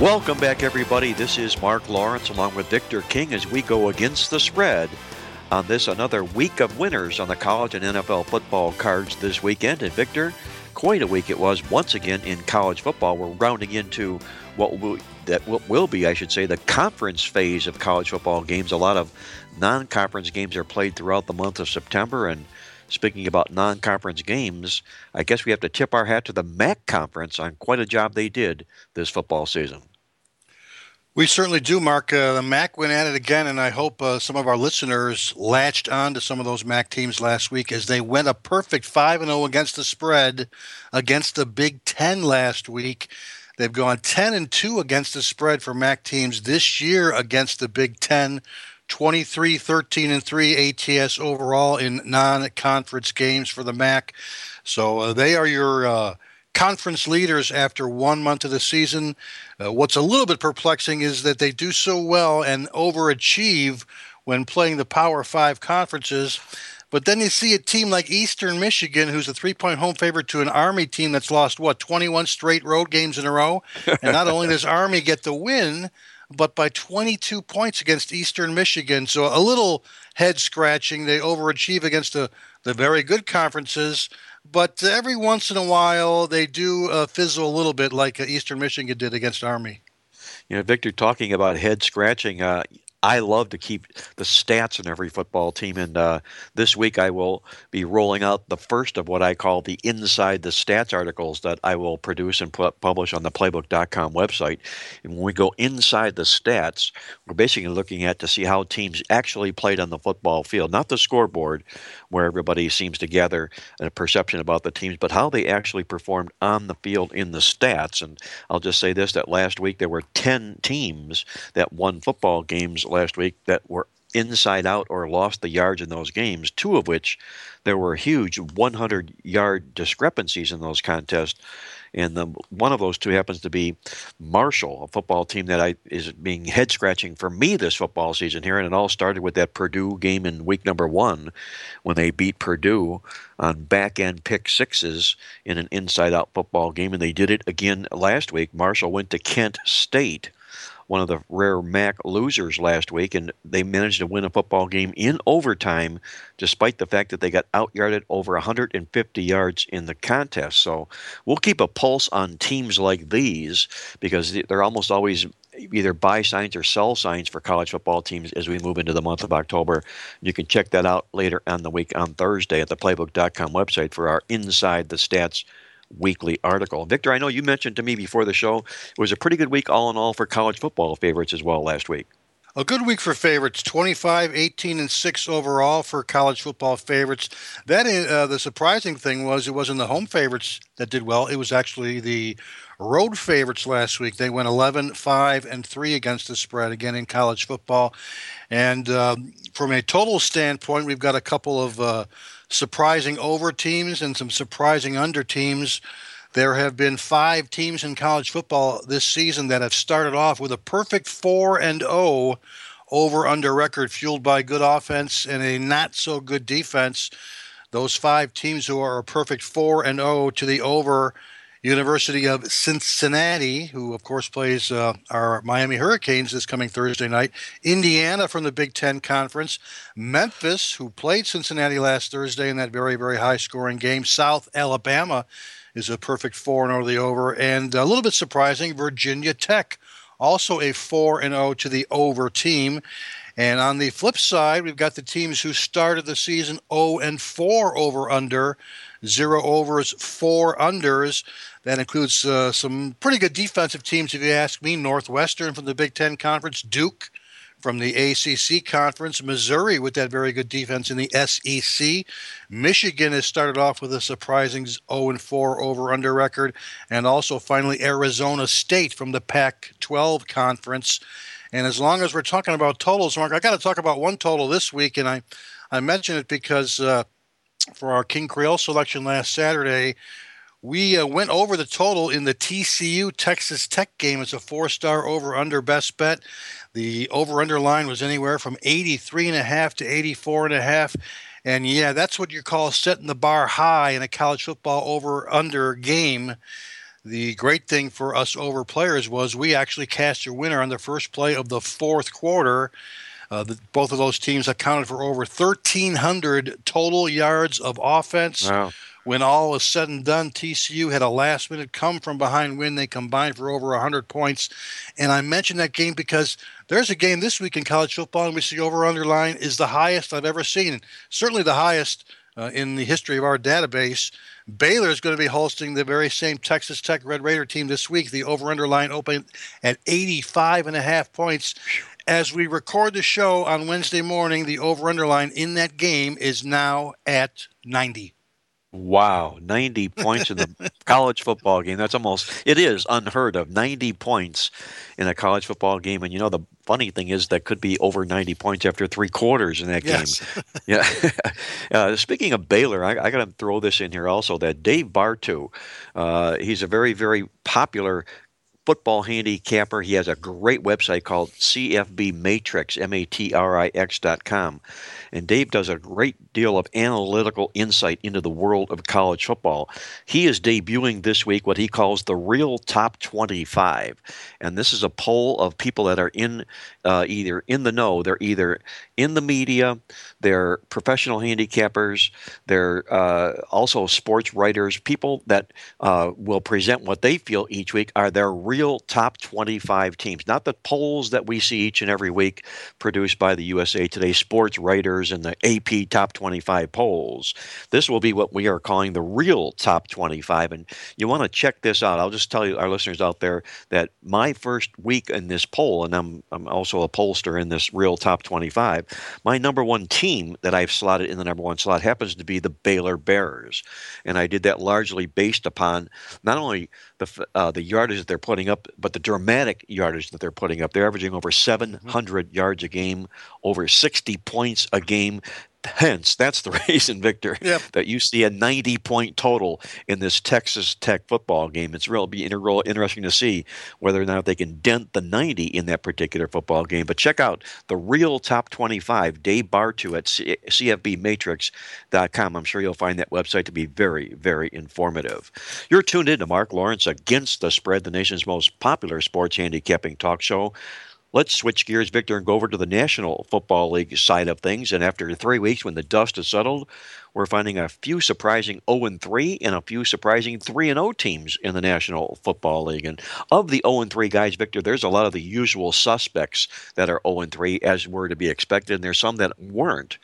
Welcome back, everybody. This is Mark Lawrence along with Victor King as we go against the spread on this another week of winners on the college and NFL football cards this weekend. And Victor, quite a week it was once again in college football. We're rounding into what will, that will, be, I should say, the conference phase of college football games. A lot of non-conference games are played throughout the month of September, and Speaking about non conference games, I guess we have to tip our hat to the MAC conference on quite a job they did this football season. We certainly do, Mark. Uh, the MAC went at it again, and I hope uh, some of our listeners latched on to some of those MAC teams last week as they went a perfect 5 0 against the spread against the Big Ten last week. They've gone 10 and 2 against the spread for MAC teams this year against the Big Ten. 23 13 and 3 ATS overall in non-conference games for the MAC. So uh, they are your uh, conference leaders after one month of the season. Uh, what's a little bit perplexing is that they do so well and overachieve when playing the Power 5 conferences. But then you see a team like Eastern Michigan, who's a three point home favorite to an Army team that's lost, what, 21 straight road games in a row? And not only does Army get the win, but by 22 points against Eastern Michigan. So a little head scratching. They overachieve against the, the very good conferences, but every once in a while they do uh, fizzle a little bit, like uh, Eastern Michigan did against Army. You know, Victor, talking about head scratching, uh, I love to keep the stats in every football team, and uh, this week I will be rolling out the first of what I call the Inside the Stats articles that I will produce and pu- publish on the Playbook.com website. And when we go inside the stats, we're basically looking at to see how teams actually played on the football field, not the scoreboard, where everybody seems to gather a perception about the teams, but how they actually performed on the field in the stats. And I'll just say this: that last week there were ten teams that won football games last week that were inside out or lost the yards in those games, two of which there were huge 100 yard discrepancies in those contests. And the, one of those two happens to be Marshall, a football team that I, is being head scratching for me this football season here. And it all started with that Purdue game in week number one when they beat Purdue on back end pick sixes in an inside out football game. And they did it again last week. Marshall went to Kent State one of the rare MAC losers last week, and they managed to win a football game in overtime, despite the fact that they got outyarded over 150 yards in the contest. So we'll keep a pulse on teams like these because they're almost always either buy signs or sell signs for college football teams as we move into the month of October. You can check that out later on the week on Thursday at the playbook.com website for our Inside the Stats weekly article. Victor, I know you mentioned to me before the show it was a pretty good week all in all for college football favorites as well last week. A good week for favorites 25, 18, and 6 overall for college football favorites. That uh, the surprising thing was it wasn't the home favorites that did well, it was actually the road favorites last week. They went 11, 5, and 3 against the spread again in college football. And uh, from a total standpoint, we've got a couple of. Uh, surprising over teams and some surprising under teams. There have been five teams in college football this season that have started off with a perfect 4 and 0 over under record fueled by good offense and a not so good defense. Those five teams who are a perfect 4 and 0 to the over University of Cincinnati, who of course plays uh, our Miami Hurricanes this coming Thursday night. Indiana from the Big Ten Conference. Memphis, who played Cincinnati last Thursday in that very, very high scoring game. South Alabama is a perfect 4 0 to the over. And a little bit surprising, Virginia Tech, also a 4 and 0 to the over team. And on the flip side, we've got the teams who started the season 0 and 4 over under, zero overs, four unders. That includes uh, some pretty good defensive teams, if you ask me. Northwestern from the Big Ten Conference, Duke from the ACC conference. Missouri with that very good defense in the SEC. Michigan has started off with a surprising 0 and 4 over under record. And also, finally, Arizona State from the Pac 12 conference. And as long as we're talking about totals, Mark, I got to talk about one total this week. And I, I mention it because uh, for our King Creole selection last Saturday, we uh, went over the total in the TCU Texas Tech game. It's a four star over under best bet. The over under line was anywhere from 83 and a half to 84 and a half. And yeah, that's what you call setting the bar high in a college football over under game. The great thing for us over players was we actually cast a winner on the first play of the fourth quarter. Uh, the, both of those teams accounted for over 1,300 total yards of offense. Wow. When all is said and done, TCU had a last minute come from behind win. They combined for over 100 points. And I mentioned that game because there's a game this week in college football in which the over underline is the highest I've ever seen. Certainly the highest uh, in the history of our database. Baylor is going to be hosting the very same Texas Tech Red Raider team this week. The over under line open at 85 and a half points. As we record the show on Wednesday morning, the over under line in that game is now at 90. Wow, 90 points in the college football game. That's almost, it is unheard of. 90 points in a college football game. And you know, the funny thing is that could be over 90 points after three quarters in that yes. game. yeah. uh, speaking of Baylor, I, I got to throw this in here also that Dave Bartoo, uh, he's a very, very popular football handicapper. He has a great website called CFB Matrix, M A T R I X dot com. And Dave does a great deal of analytical insight into the world of college football. He is debuting this week what he calls the real top 25. And this is a poll of people that are in uh, either in the know, they're either in the media, they're professional handicappers, they're uh, also sports writers, people that uh, will present what they feel each week are their real top 25 teams, not the polls that we see each and every week produced by the USA Today sports and the AP top 25 polls. This will be what we are calling the real top 25. And you want to check this out. I'll just tell you, our listeners out there, that my first week in this poll, and I'm, I'm also a pollster in this real top 25, my number one team that I've slotted in the number one slot happens to be the Baylor Bears. And I did that largely based upon not only the, uh, the yardage that they're putting up, but the dramatic yardage that they're putting up. They're averaging over 700 yards a game, over 60 points a game. Hence, that's the reason, Victor, Yep. that you see a 90 point total in this Texas Tech football game. It's really be integral, interesting to see whether or not they can dent the 90 in that particular football game. But check out the real top 25, Dave Bartoo at C- CFBMatrix.com. I'm sure you'll find that website to be very, very informative. You're tuned in to Mark Lawrence Against the Spread, the nation's most popular sports handicapping talk show. Let's switch gears, Victor, and go over to the National Football League side of things. And after three weeks, when the dust has settled, we're finding a few surprising 0 3 and a few surprising 3 0 teams in the National Football League. And of the 0 3 guys, Victor, there's a lot of the usual suspects that are 0 3, as were to be expected, and there's some that weren't.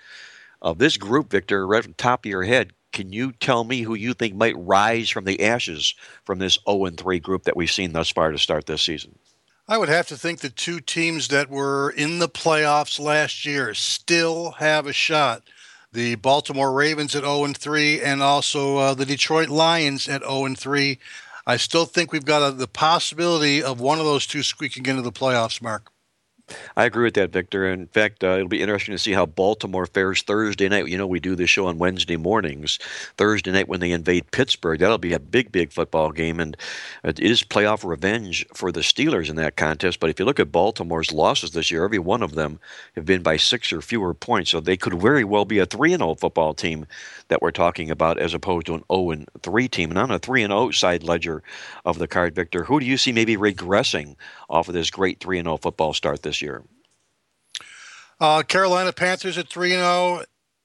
Of this group, Victor, right from the top of your head, can you tell me who you think might rise from the ashes from this 0 3 group that we've seen thus far to start this season? I would have to think the two teams that were in the playoffs last year still have a shot. The Baltimore Ravens at 0 3 and also uh, the Detroit Lions at 0 3. I still think we've got a, the possibility of one of those two squeaking into the playoffs, Mark. I agree with that, Victor. In fact, uh, it'll be interesting to see how Baltimore fares Thursday night. You know, we do this show on Wednesday mornings. Thursday night when they invade Pittsburgh, that'll be a big, big football game, and it is playoff revenge for the Steelers in that contest. But if you look at Baltimore's losses this year, every one of them have been by six or fewer points, so they could very well be a three and zero football team that we're talking about, as opposed to an zero and three team. And on a three and zero side ledger of the card, Victor, who do you see maybe regressing off of this great three and zero football start this year? Uh, Carolina Panthers at 3 0.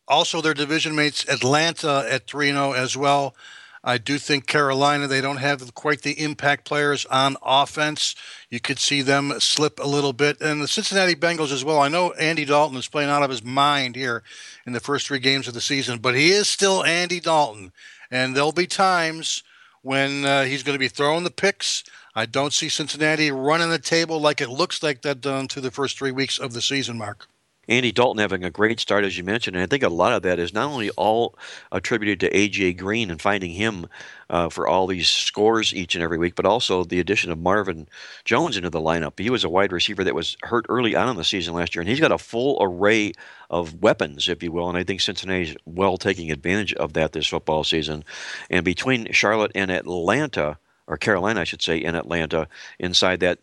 Also, their division mates Atlanta at 3 0 as well. I do think Carolina, they don't have quite the impact players on offense. You could see them slip a little bit. And the Cincinnati Bengals as well. I know Andy Dalton is playing out of his mind here in the first three games of the season, but he is still Andy Dalton. And there'll be times when uh, he's going to be throwing the picks I don't see Cincinnati running the table like it looks like they've done through the first three weeks of the season, Mark. Andy Dalton having a great start, as you mentioned, and I think a lot of that is not only all attributed to AJ Green and finding him uh, for all these scores each and every week, but also the addition of Marvin Jones into the lineup. He was a wide receiver that was hurt early on in the season last year, and he's got a full array of weapons, if you will. And I think Cincinnati's well taking advantage of that this football season. And between Charlotte and Atlanta, or Carolina, I should say, in Atlanta, inside that.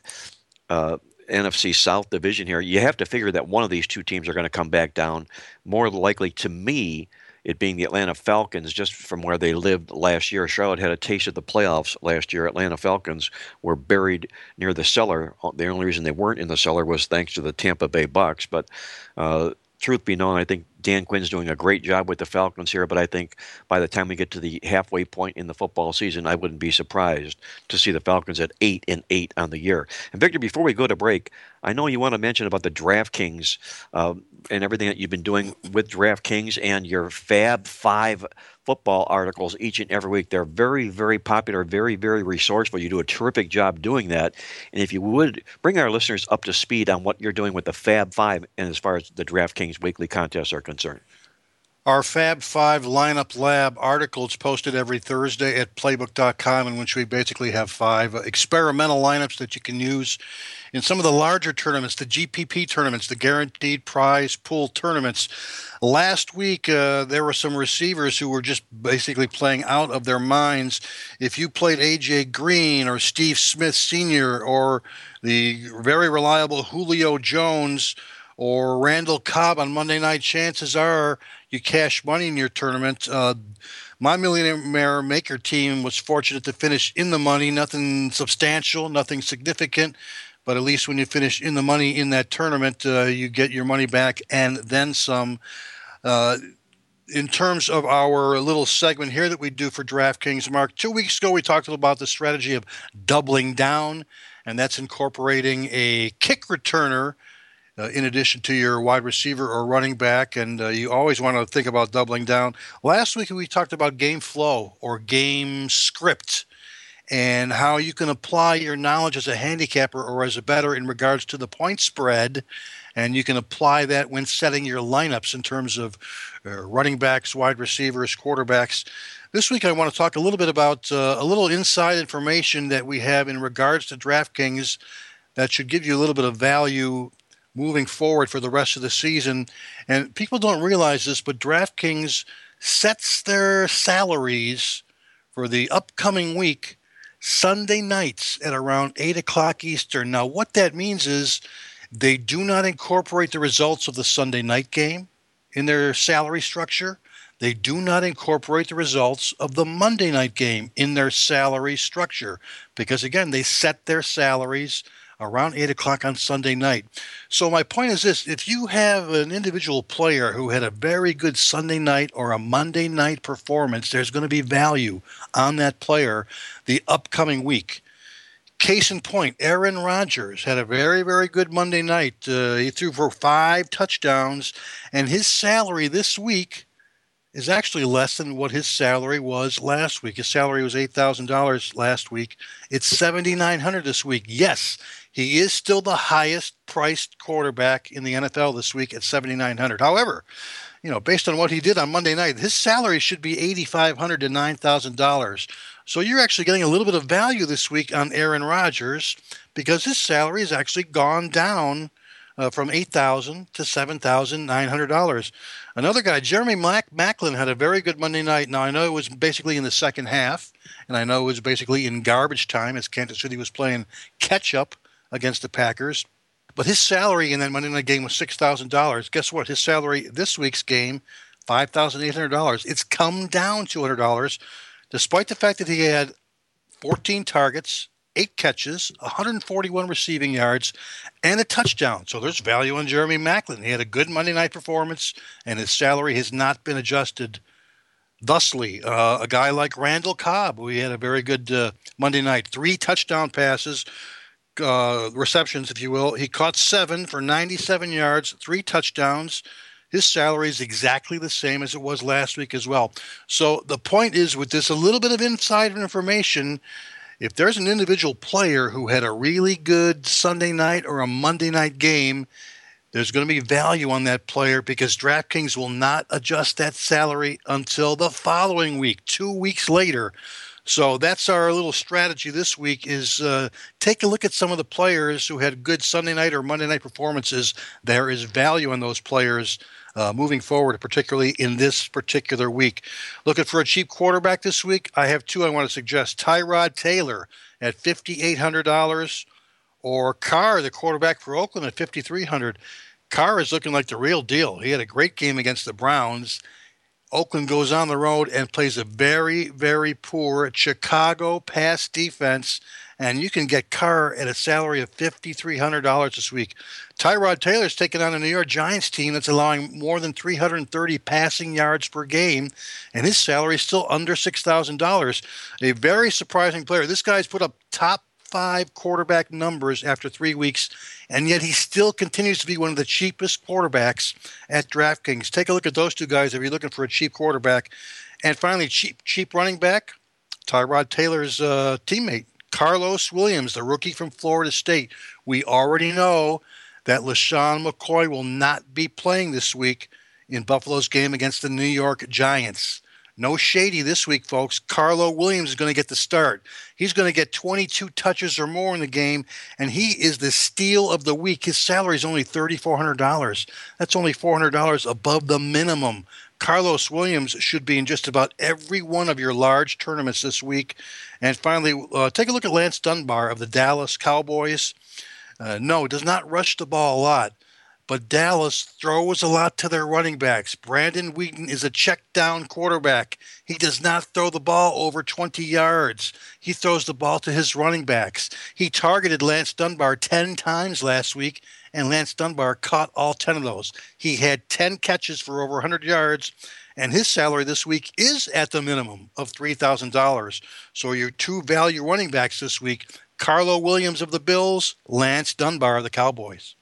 Uh, NFC South division here, you have to figure that one of these two teams are going to come back down. More likely to me, it being the Atlanta Falcons, just from where they lived last year. Charlotte had a taste of the playoffs last year. Atlanta Falcons were buried near the cellar. The only reason they weren't in the cellar was thanks to the Tampa Bay Bucks. But uh, truth be known, I think Dan Quinn's doing a great job with the Falcons here, but I think by the time we get to the halfway point in the football season, I wouldn't be surprised to see the Falcons at eight and eight on the year. And Victor, before we go to break, I know you want to mention about the DraftKings uh, and everything that you've been doing with DraftKings and your Fab Five football articles each and every week. They're very, very popular, very, very resourceful. You do a terrific job doing that. And if you would bring our listeners up to speed on what you're doing with the Fab Five and as far as the DraftKings weekly contests are concerned. Our Fab Five Lineup Lab article is posted every Thursday at playbook.com, in which we basically have five experimental lineups that you can use in some of the larger tournaments, the GPP tournaments, the guaranteed prize pool tournaments. Last week, uh, there were some receivers who were just basically playing out of their minds. If you played AJ Green or Steve Smith Sr. or the very reliable Julio Jones or Randall Cobb on Monday night, chances are you cash money in your tournament. Uh, my Millionaire Maker team was fortunate to finish in the money, nothing substantial, nothing significant, but at least when you finish in the money in that tournament, uh, you get your money back and then some. Uh, in terms of our little segment here that we do for DraftKings, Mark, two weeks ago we talked about the strategy of doubling down, and that's incorporating a kick returner uh, in addition to your wide receiver or running back, and uh, you always want to think about doubling down. Last week we talked about game flow or game script and how you can apply your knowledge as a handicapper or as a bettor in regards to the point spread. And you can apply that when setting your lineups in terms of uh, running backs, wide receivers, quarterbacks. This week, I want to talk a little bit about uh, a little inside information that we have in regards to DraftKings that should give you a little bit of value moving forward for the rest of the season. And people don't realize this, but DraftKings sets their salaries for the upcoming week Sunday nights at around 8 o'clock Eastern. Now, what that means is they do not incorporate the results of the Sunday night game in their salary structure. They do not incorporate the results of the Monday night game in their salary structure because, again, they set their salaries around 8 o'clock on Sunday night. So, my point is this if you have an individual player who had a very good Sunday night or a Monday night performance, there's going to be value on that player the upcoming week. Case in point, Aaron Rodgers had a very, very good Monday night. Uh, he threw for five touchdowns, and his salary this week is actually less than what his salary was last week. His salary was eight thousand dollars last week. It's seventy nine hundred this week. Yes, he is still the highest priced quarterback in the NFL this week at 7900. However, you know, based on what he did on Monday night, his salary should be 8500 to $9,000. So you're actually getting a little bit of value this week on Aaron Rodgers because his salary has actually gone down uh, from eight thousand to seven thousand nine hundred dollars. Another guy, Jeremy Mac- Maclin, had a very good Monday night. Now I know it was basically in the second half, and I know it was basically in garbage time as Kansas City was playing catch up against the Packers. But his salary in that Monday night game was six thousand dollars. Guess what? His salary this week's game, five thousand eight hundred dollars. It's come down two hundred dollars, despite the fact that he had fourteen targets, eight catches, 141 receiving yards, and a touchdown. So there's value on Jeremy Maclin. He had a good Monday night performance, and his salary has not been adjusted thusly. Uh, a guy like Randall Cobb, who had a very good uh, Monday night, three touchdown passes, uh, receptions, if you will. He caught seven for 97 yards, three touchdowns. His salary is exactly the same as it was last week as well. So the point is, with this a little bit of inside information, if there's an individual player who had a really good Sunday night or a Monday night game, there's going to be value on that player because DraftKings will not adjust that salary until the following week, two weeks later. So that's our little strategy this week is uh, take a look at some of the players who had good Sunday night or Monday night performances. There is value in those players uh, moving forward, particularly in this particular week. Looking for a cheap quarterback this week? I have two I want to suggest. Tyrod Taylor at $5,800 or Carr, the quarterback for Oakland at 5300 Carr is looking like the real deal. He had a great game against the Browns. Oakland goes on the road and plays a very, very poor Chicago pass defense and you can get Carr at a salary of $5,300 this week. Tyrod Taylor's taking on a New York Giants team that's allowing more than 330 passing yards per game, and his salary is still under $6,000. A very surprising player. This guy's put up top five quarterback numbers after three weeks, and yet he still continues to be one of the cheapest quarterbacks at DraftKings. Take a look at those two guys if you're looking for a cheap quarterback. And finally, cheap cheap running back, Tyrod Taylor's uh, teammate, Karlos Williams, the rookie from Florida State. We already know that LeSean McCoy will not be playing this week in Buffalo's game against the New York Giants. No shady this week, folks. Carlo Williams is going to get the start. He's going to get 22 touches or more in the game, and he is the steal of the week. His salary is only $3,400. That's only $400 above the minimum. Karlos Williams should be in just about every one of your large tournaments this week. And finally, uh, take a look at Lance Dunbar of the Dallas Cowboys. Uh, no, does not rush the ball a lot, but Dallas throws a lot to their running backs. Brandon Weeden is a check down quarterback. He does not throw the ball over 20 yards. He throws the ball to his running backs. He targeted Lance Dunbar 10 times last week and Lance Dunbar caught all 10 of those. He had 10 catches for over 100 yards, and his salary this week is at the minimum of $3,000. So your two value running backs this week, Carlo Williams of the Bills, Lance Dunbar of the Cowboys.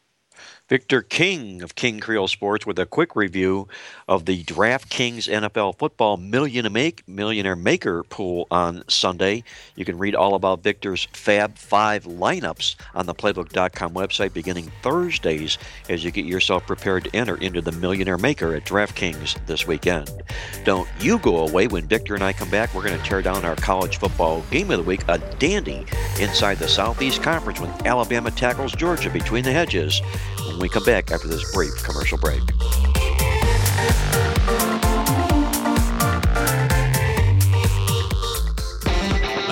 Victor King of King Creole Sports with a quick review of the DraftKings NFL Football Millionaire Maker pool on Sunday. You can read all about Victor's Fab 5 lineups on the Playbook.com website beginning Thursdays as you get yourself prepared to enter into the Millionaire Maker at DraftKings this weekend. Don't you go away when Victor and I come back. We're going to tear down our college football game of the week, a dandy inside the Southeast Conference when Alabama tackles Georgia between the hedges when we come back after this brief commercial break.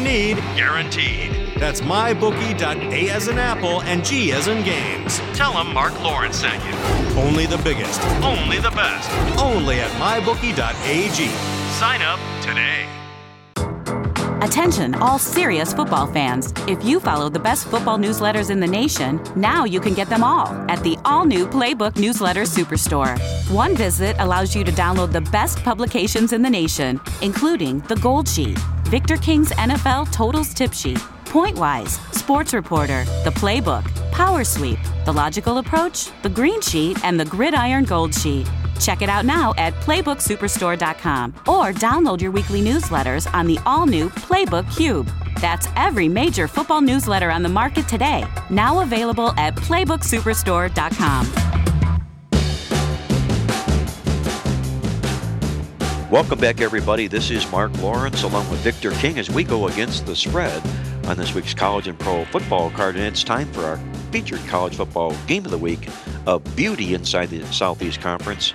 need guaranteed. That's mybookie.a as in apple and G as in games. Tell them Mark Lawrence sent you. Only the biggest, only the best, only at mybookie.ag. Sign up today. Attention, all serious football fans. If you follow the best football newsletters in the nation, now you can get them all at the all new Playbook Newsletter Superstore. One visit allows you to download the best publications in the nation, including the Gold Sheet, Victor King's NFL Totals Tip Sheet, Point Wise, Sports Reporter, The Playbook, Power Sweep, The Logical Approach, The Green Sheet, and The Gridiron Gold Sheet. Check it out now at PlaybookSuperstore.com or download your weekly newsletters on the all new Playbook Cube. That's every major football newsletter on the market today, now available at PlaybookSuperstore.com. Welcome back, everybody. This is Mark Lawrence along with Victor King as we go against the spread on this week's college and pro football card. And it's time for our featured college football game of the week, a beauty inside the Southeast Conference.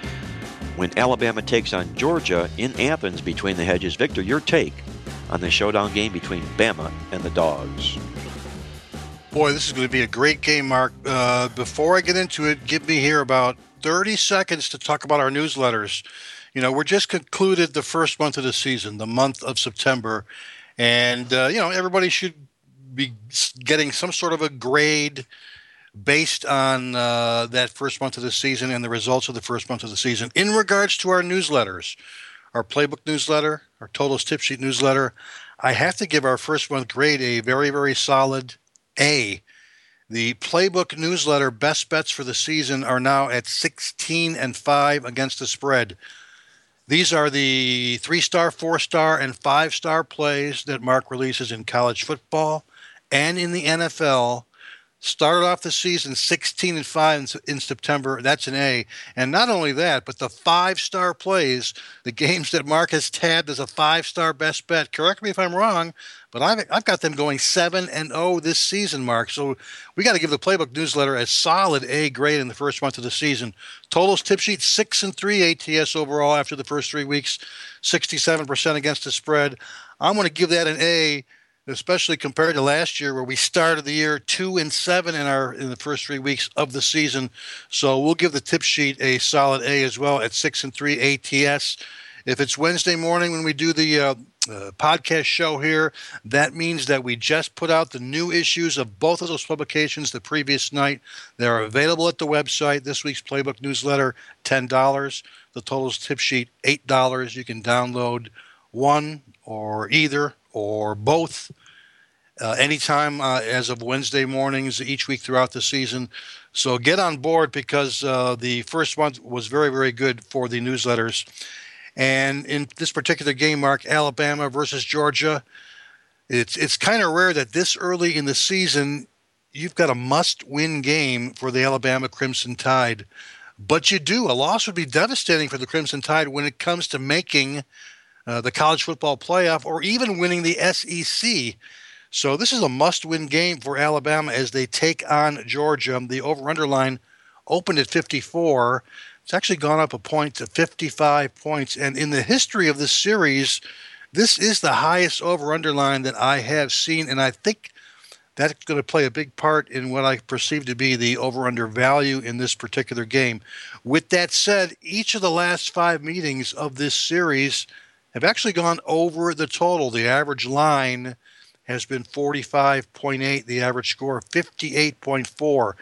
When Alabama takes on Georgia in Athens between the hedges, Victor, your take on the showdown game between Bama and the Dogs. Boy, this is going to be a great game, Mark. Uh, before I get into it, give me here about 30 seconds to talk about our newsletters. You know, we're just concluded the first month of the season, the month of September, and uh, you know everybody should be getting some sort of a grade based on uh, that first month of the season and the results of the first month of the season. In regards to our newsletters, our playbook newsletter, our totals tip sheet newsletter, I have to give our first month grade a very, very solid A. The playbook newsletter best bets for the season are now at 16 and 5 against the spread. These are the three star, four star, and five star plays that Mark releases in college football and in the NFL Started off the season 16 and 5 in, September. That's an A. And not only that, but the five star plays, the games that Mark has tabbed as a five star best bet. Correct me if I'm wrong, but I've, I've got them going 7 and 0 this season, Mark. So we got to give the Playbook newsletter a solid A grade in the first month of the season. Totals tip sheet 6 and 3 ATS overall after the first three weeks, 67% against the spread. I'm going to give that an A especially compared to last year where we started the year two and seven in our in the first three weeks of the season. So we'll give the tip sheet a solid A as well at six and three ATS. If it's Wednesday morning when we do the uh, uh, podcast show here, that means that we just put out the new issues of both of those publications the previous night. They're available at the website. This week's Playbook newsletter, ten dollars. The totals tip sheet, eight dollars. You can download one or either or both uh, anytime uh, as of Wednesday mornings each week throughout the season. So get on board because uh, the first month was very, very good for the newsletters. And in this particular game, Mark, Alabama versus Georgia, it's it's kind of rare that this early in the season you've got a must-win game for the Alabama Crimson Tide. But you do. A loss would be devastating for the Crimson Tide when it comes to making uh, the college football playoff or even winning the SEC. So this is a must-win game for Alabama as they take on Georgia. The over/under line opened at 54. It's actually gone up a point to 55 points. And in the history of this series, this is the highest over/under line that I have seen. And I think that's going to play a big part in what I perceive to be the over/under value in this particular game. With that said, each of the last five meetings of this series have actually gone over the total. The average line has been 45.8, the average score 58.4.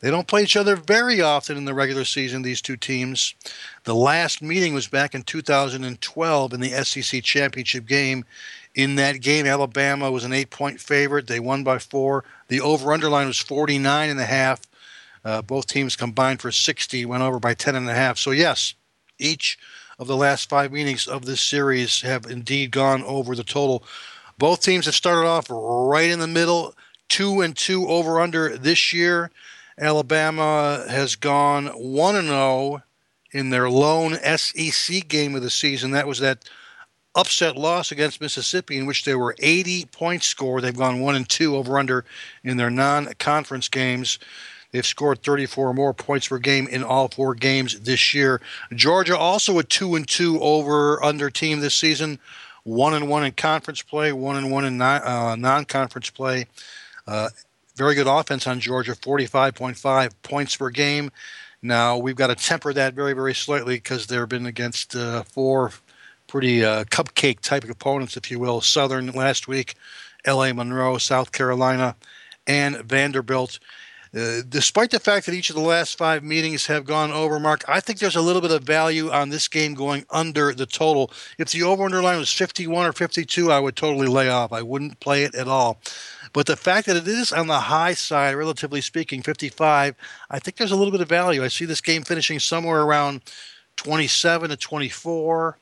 They don't play each other very often in the regular season, these two teams. The last meeting was back in 2012 in the SEC championship game. In that game, Alabama was an eight point favorite. They won by four. The over underline was 49 and a half. Uh, both teams combined for 60, went over by 10 and a half. So, yes, each of the last five meetings of this series have indeed gone over the total. Both teams have started off right in the middle, two and two over under this year. Alabama has gone one and zero oh in their lone SEC game of the season. That was that upset loss against Mississippi, in which there were 80 points scored. They've gone one and two over under in their non-conference games. They've scored 34 or more points per game in all four games this year. Georgia also a two and two over under team this season, one and one in conference play, one and one in uh, non-conference play. Uh, very good offense on Georgia, 45.5 points per game. Now we've got to temper that very, very slightly because they've been against uh, four pretty uh, cupcake type of opponents, if you will. Southern last week, L.A. Monroe, South Carolina, and Vanderbilt. Uh, despite the fact that each of the last five meetings have gone over, Mark, I think there's a little bit of value on this game going under the total. If the over underline was 51 or 52, I would totally lay off. I wouldn't play it at all. But the fact that it is on the high side, relatively speaking, 55, I think there's a little bit of value. I see this game finishing somewhere around 27 to 24,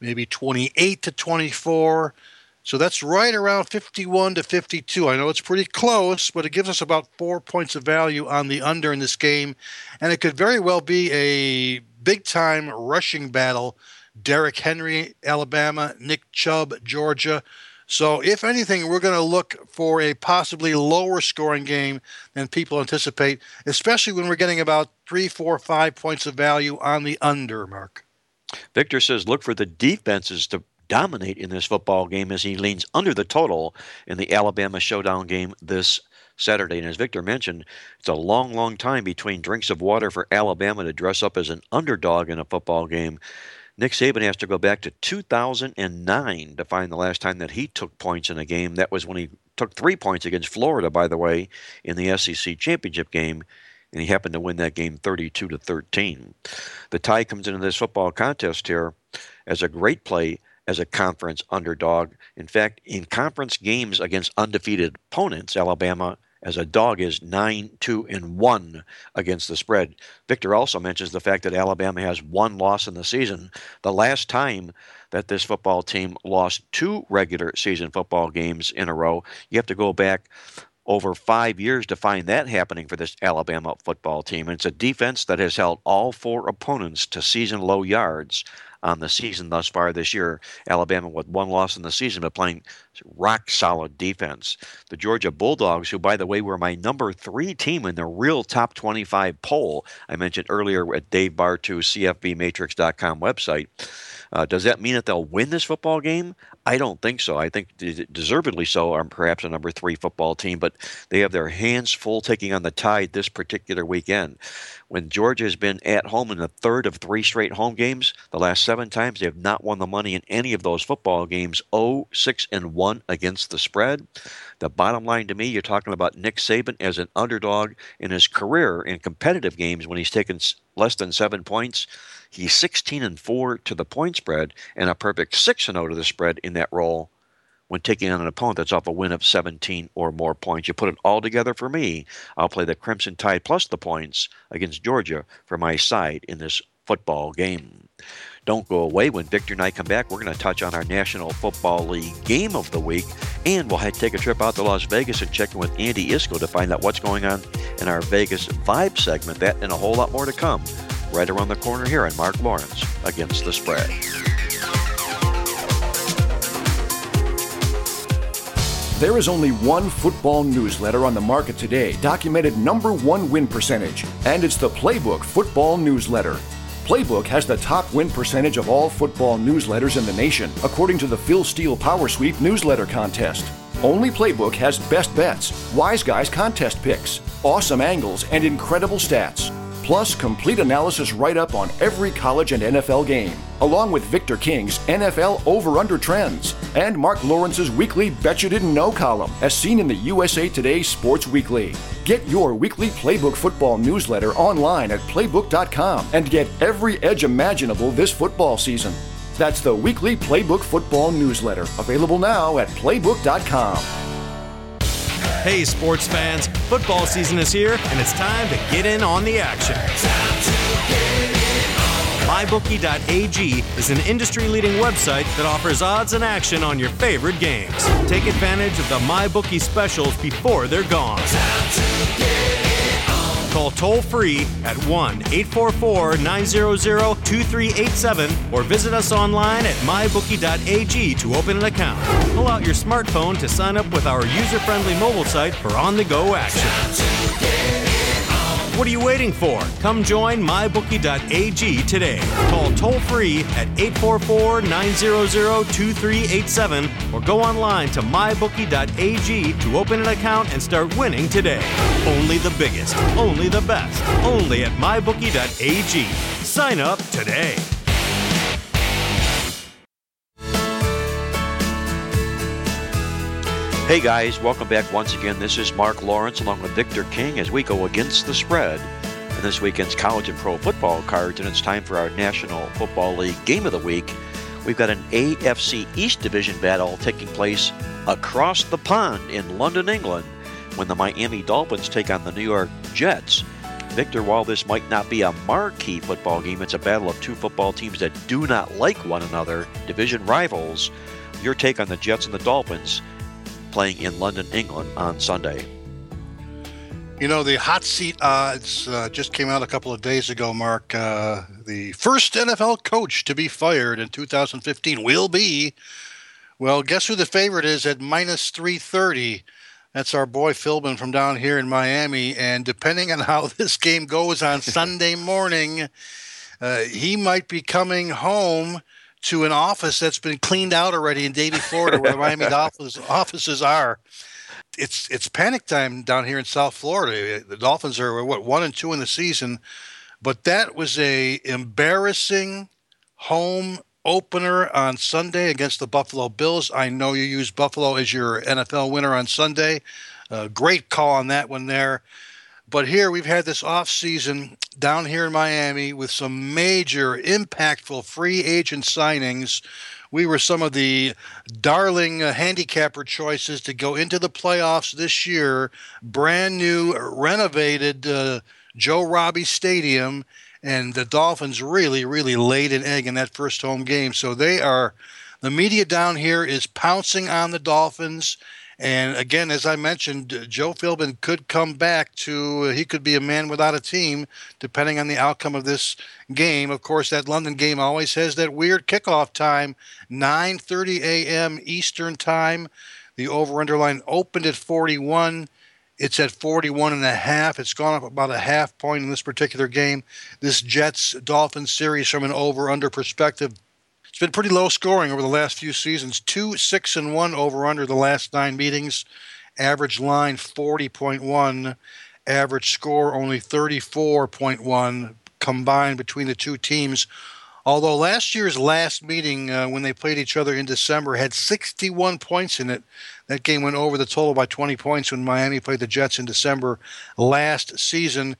maybe 28 to 24. So that's right around 51 to 52. I know it's pretty close, but it gives us about four points of value on the under in this game. And it could very well be a big time rushing battle. Derrick Henry, Alabama, Nick Chubb, Georgia. So, if anything, we're going to look for a possibly lower scoring game than people anticipate, especially when we're getting about three, four, five points of value on the under, Mark. Victor says look for the defenses to dominate in this football game as he leans under the total in the Alabama showdown game this Saturday. And as Victor mentioned, it's a long, long time between drinks of water for Alabama to dress up as an underdog in a football game. Nick Saban has to go back to 2009 to find the last time that he took points in a game. That was when he took three points against Florida, by the way, in the SEC championship game, and he happened to win that game 32 to 13. The Tide comes into this football contest here as a great play as a conference underdog. In fact, in conference games against undefeated opponents, Alabama as a dog is 9 2 and 1 against the spread. Victor also mentions the fact that Alabama has one loss in the season. The last time that this football team lost two regular season football games in a row, you have to go back over five years to find that happening for this Alabama football team. And it's a defense that has held all four opponents to season low yards on the season thus far this year. Alabama with one loss in the season, but playing rock solid defense. The Georgia Bulldogs, who, by the way, were my number three team in the real top 25 poll I mentioned earlier at Dave Bartoo, CFBMatrix.com website. Uh, does that mean that they'll win this football game? I don't think so. I think deservedly so are perhaps a number three football team, but they have their hands full taking on the tide this particular weekend. When Georgia has been at home in the third of three straight home games, the last seven times they have not won the money in any of those football games. 0 6 and 1 against the spread. The bottom line to me, you're talking about Nick Saban as an underdog in his career in competitive games when he's taken less than seven points. He's 16 and 4 to the point spread and a perfect 6 and 0 to the spread in that role when taking on an opponent that's off a win of 17 or more points. You put it all together for me, I'll play the Crimson Tide plus the points against Georgia for my side in this football game. Don't go away. When Victor and I come back, we're going to touch on our National Football League game of the week, and we'll take a trip out to Las Vegas and check in with Andy Iskoe to find out what's going on in our Vegas Vibe segment. That and a whole lot more to come right around the corner here on Mark Lawrence against the spread. There is only one football newsletter on the market today, documented number one win percentage, and it's the Playbook Football Newsletter. Playbook has the top win percentage of all football newsletters in the nation, according to the Phil Steele Power Sweep newsletter contest. Only Playbook has best bets, wise guys contest picks, awesome angles, and incredible stats plus complete analysis write up on every college and NFL game, along with Victor King's NFL over under trends and Mark Lawrence's weekly Bet You Didn't Know column, as seen in the USA Today Sports Weekly. Get your weekly Playbook football newsletter online at playbook.com and get every edge imaginable this football season. That's the weekly Playbook football newsletter, available now at playbook.com. Hey, sports fans, football season is here, and it's time to get in on the action. MyBookie.ag is an industry leading website that offers odds and action on your favorite games. Take advantage of the MyBookie specials before they're gone. Call toll free at 1 844 900 2387 or visit us online at mybookie.ag to open an account. Pull out your smartphone to sign up with our user friendly mobile site for on the go action. What are you waiting for? Come join mybookie.ag today. Call toll free at 844 900 2387 or go online to mybookie.ag to open an account and start winning today. Only the biggest, only the best, only at mybookie.ag. Sign up today. Hey guys, welcome back once again. This is Mark Lawrence along with Victor King as we go against the spread in this weekend's college and pro football cards, and it's time for our National Football League game of the week. We've got an AFC East Division battle taking place across the pond in London, England, when the Miami Dolphins take on the New York Jets. Victor, while this might not be a marquee football game, it's a battle of two football teams that do not like one another, division rivals. Your take on the Jets and the Dolphins playing in London, England on Sunday. You know, the hot seat odds uh, just came out a couple of days ago, Mark. Uh, the first NFL coach to be fired in 2015 will be, well, guess who the favorite is at minus 330? That's our boy Philbin from down here in Miami. And depending on how this game goes on Sunday morning, uh, he might be coming home to an office that's been cleaned out already in Davie, Florida, where the Miami Dolphins offices are. It's it's panic time down here in South Florida. The Dolphins are what one and two in the season, but that was a embarrassing home opener on Sunday against the Buffalo Bills. I know you use Buffalo as your NFL winner on Sunday. Uh, great call on that one there. But here we've had this off season down here in Miami with some major, impactful free agent signings. We were some of the darling uh, handicapper choices to go into the playoffs this year. Brand new, renovated uh, Joe Robbie Stadium and the Dolphins really, really laid an egg in that first home game. So they are, the media down here is pouncing on the Dolphins. And again, as I mentioned, Joe Philbin could come back to, he could be a man without a team, depending on the outcome of this game. Of course, that London game always has that weird kickoff time, 9.30 a.m. Eastern time. The over-under line opened at 41. It's at 41 and a half. It's gone up about a half point in this particular game. This Jets Dolphins series from an over under perspective. It's been pretty low scoring over the last few seasons. Two, six, and one over under the last nine meetings. Average line 40.1. Average score only 34.1 combined between the two teams. Although last year's last meeting, uh, when they played each other in December, had 61 points in it, that game went over the total by 20 points when Miami played the Jets in December last season.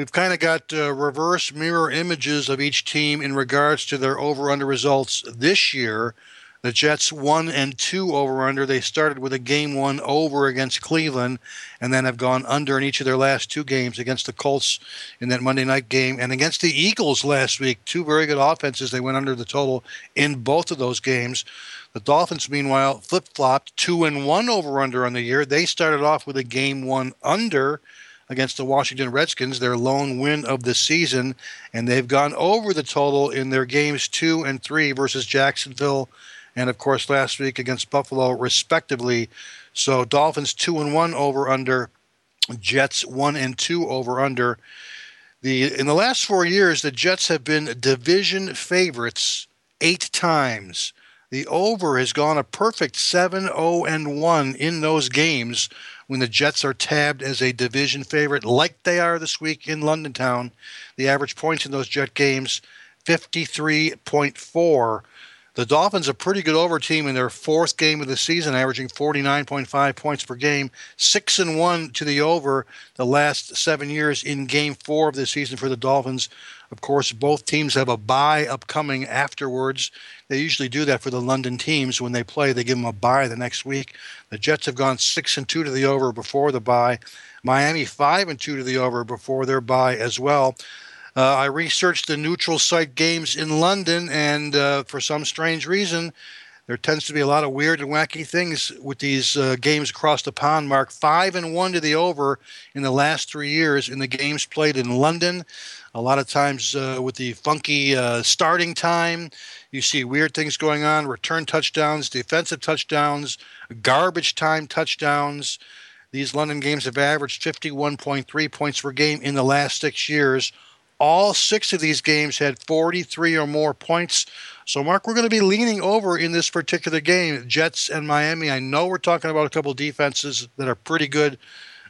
We've kind of got uh, reverse mirror images of each team in regards to their over under results this year. The Jets one and two over under. They started with a game one over against Cleveland, and then have gone under in each of their last two games against the Colts in that Monday night game and against the Eagles last week. Two very good offenses. They went under the total in both of those games. The Dolphins, meanwhile, flip flopped two and one over under on the year. They started off with a game one under against the Washington Redskins, their lone win of the season, and they've gone over the total in their games two and three versus Jacksonville and of course last week against Buffalo, respectively. So Dolphins two and one over under, Jets one and two over under. The in the last four years, the Jets have been division favorites eight times. The over has gone a perfect 7 0 and 1 in those games when the Jets are tabbed as a division favorite, like they are this week in London Town. The average points in those Jet games 53.4. The Dolphins, a pretty good over team in their fourth game of the season, averaging 49.5 points per game, six and one to the over the last seven years in Game Four of the season for the Dolphins. Of course, both teams have a bye upcoming afterwards. They usually do that for the London teams when they play. They give them a bye the next week. The Jets have gone six and two to the over before the bye. Miami five and two to the over before their bye as well. Uh, I researched the neutral site games in London, and uh, for some strange reason, there tends to be a lot of weird and wacky things with these uh, games across the pond. Mark five and one to the over in the last three years in the games played in London. A lot of times uh, with the funky uh, starting time, you see weird things going on return touchdowns, defensive touchdowns, garbage time touchdowns. These London games have averaged 51.3 points per game in the last six years. All six of these games had 43 or more points. So, Mark, we're going to be leaning over in this particular game, Jets and Miami. I know we're talking about a couple defenses that are pretty good.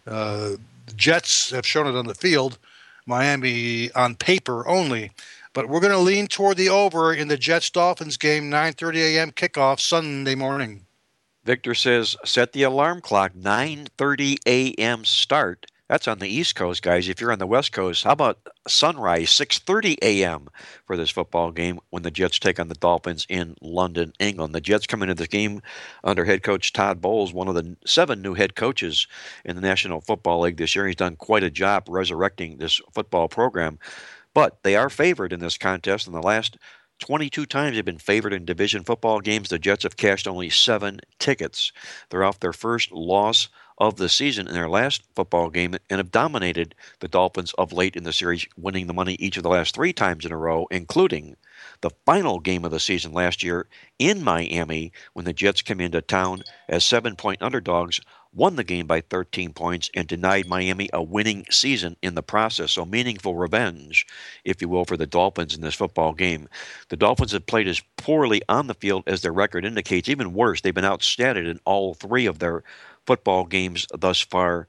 Uh, Jets have shown it on the field. Miami on paper only. But we're going to lean toward the over in the Jets Dolphins game, 9:30 a.m. kickoff Sunday morning. Victor says set the alarm clock 9:30 a.m. start. That's on the East Coast, guys. If you're on the West Coast, how about sunrise 6:30 a.m. for this football game when the Jets take on the Dolphins in London, England. The Jets come into the game under head coach Todd Bowles, one of the seven new head coaches in the National Football League this year. He's done quite a job resurrecting this football program. But they are favored in this contest. In the last 22 times they've been favored in division football games. The Jets have cashed only seven tickets. They're off their first loss of the season in their last football game and have dominated the Dolphins of late in the series, winning the money each of the last three times in a row, including the final game of the season last year in Miami when the Jets came into town as seven point underdogs, won the game by 13 points, and denied Miami a winning season in the process. So, meaningful revenge, if you will, for the Dolphins in this football game. The Dolphins have played as poorly on the field as their record indicates. Even worse, they've been outstatted in all three of their football games thus far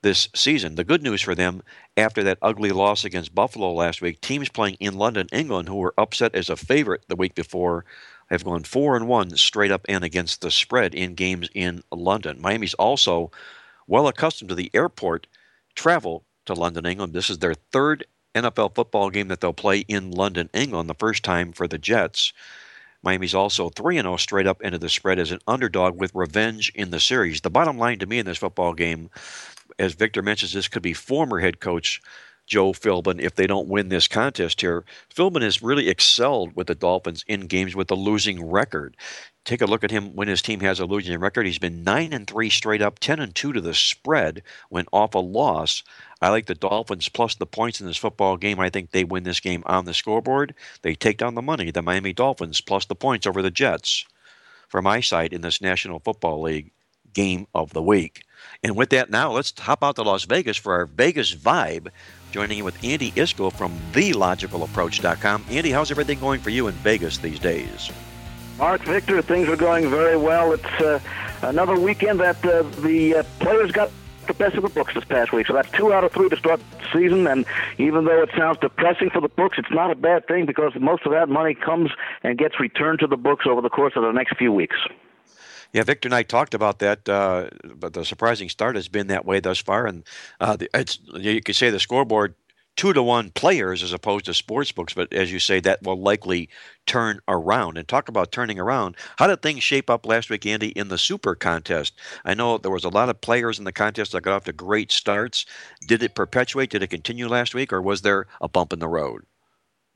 this season. The good news for them after that ugly loss against Buffalo last week, teams playing in London, England, who were upset as a favorite the week before, have gone four and one straight up and against the spread in games in London. Miami's also well accustomed to the airport travel to London, England. This is their third NFL football game that they'll play in London, England, the first time for the Jets. Miami's also 3 0 straight up into the spread as an underdog with revenge in the series. The bottom line to me in this football game, as Victor mentions, this could be former head coach Joe Philbin if they don't win this contest here. Philbin has really excelled with the Dolphins in games with a losing record. Take a look at him when his team has a losing record. He's been 9 and 3 straight up, 10 and 2 to the spread when off a loss. I like the Dolphins plus the points in this football game. I think they win this game on the scoreboard. They take down the money, the Miami Dolphins plus the points over the Jets. For my side in this National Football League game of the week. And with that, now let's hop out to Las Vegas for our Vegas vibe. Joining in with Andy Iskoe from TheLogicalApproach.com. Andy, how's everything going for you in Vegas these days? Mark Victor, things are going very well. It's uh, another weekend that uh, the uh, players got the best of the books this past week. So that's two out of three to start the season. And even though it sounds depressing for the books, it's not a bad thing because most of that money comes and gets returned to the books over the course of the next few weeks. Yeah, Victor and I talked about that, uh, but the surprising start has been that way thus far. And uh, it's you could say the scoreboard two to one players as opposed to sports books, but as you say, that will likely turn around. And talk about turning around. How did things shape up last week, Andy, in the Super Contest? I know there was a lot of players in the contest that got off to great starts. Did it perpetuate? Did it continue last week, or was there a bump in the road?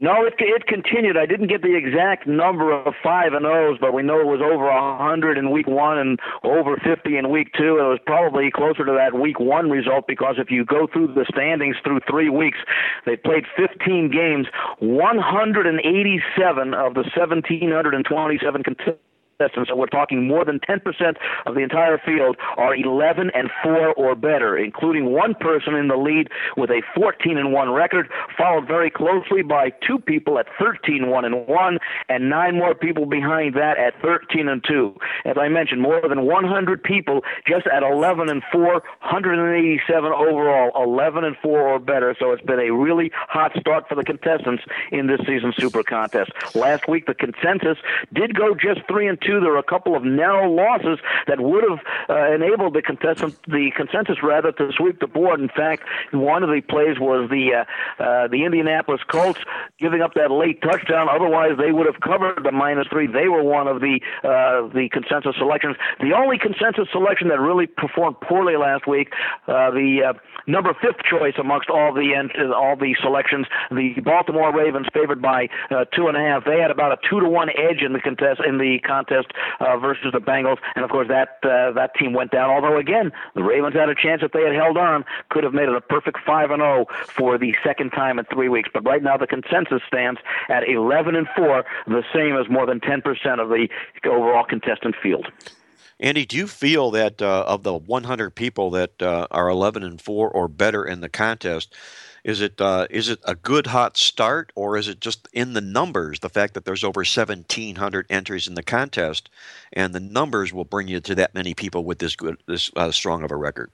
No, it it continued. I didn't get the exact number of five and O's, but we know it was over a hundred in week one and over fifty in week two. It was probably closer to that week one result because if you go through the standings through three weeks, they played 15 games. 187 of the 1,727 contestants so we're talking more than 10% of the entire field, are 11 and 4 or better, including one person in the lead with a 14 and 1 record, followed very closely by two people at 13 1 and 1, and nine more people behind that at 13 and 2. As I mentioned, more than 100 people just at 11 and 4, 187 overall, 11 and 4 or better. So it's been a really hot start for the contestants in this season's Super Contest. Last week, the consensus did go just 3 and 2. There were a couple of narrow losses that would have uh, enabled the contestant, the consensus rather, to sweep the board. In fact, one of the plays was the uh, uh, the Indianapolis Colts giving up that late touchdown. Otherwise, they would have covered the minus three. They were one of the uh, the consensus selections. The only consensus selection that really performed poorly last week, uh, the uh, number fifth choice amongst all the all the selections, the Baltimore Ravens favored by uh, two and a half. They had about a two to one edge in the contest in the contest contest uh, versus the Bengals, and of course that uh, that team went down. Although again, the Ravens had a chance if they had held on, could have made it a perfect five and zero oh for the second time in three weeks. But right now the consensus stands at 11 and four, the same as more than 10 percent of the overall contestant field. Andy, do you feel that uh, of the 100 people that uh, are 11 and 4 or better in the contest, is it uh, is it a good hot start, or is it just in the numbers? The fact that there's over 1,700 entries in the contest, and the numbers will bring you to that many people with this good, this uh, strong of a record.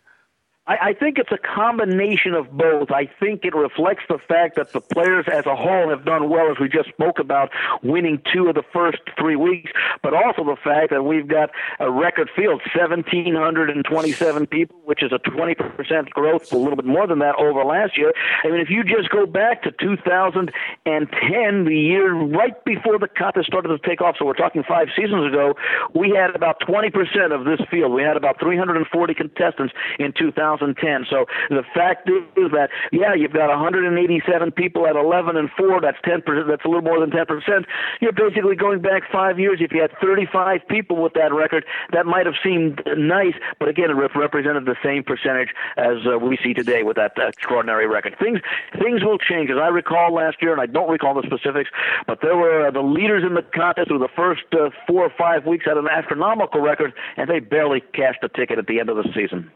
I, I think it's a combination of both. I think it reflects the fact that the players as a whole have done well, as we just spoke about, winning two of the first three weeks, but also the fact that we've got a record field, 1,727 people, which is a 20% growth, a little bit more than that over last year. I mean, if you just go back to 2010, the year right before the contest started to take off, so we're talking five seasons ago, we had about 20% of this field. We had about 340 contestants in 2000. 2010. So the fact is that yeah, you've got 187 people at 11 and 4. That's 10 percent. That's a little more than 10 percent. You're basically going back five years. If you had 35 people with that record, that might have seemed nice, but again, it represented the same percentage as uh, we see today with that extraordinary record. Things things will change. As I recall last year, and I don't recall the specifics, but there were uh, the leaders in the contest through the first uh, four or five weeks had an astronomical record, and they barely cashed a ticket at the end of the season.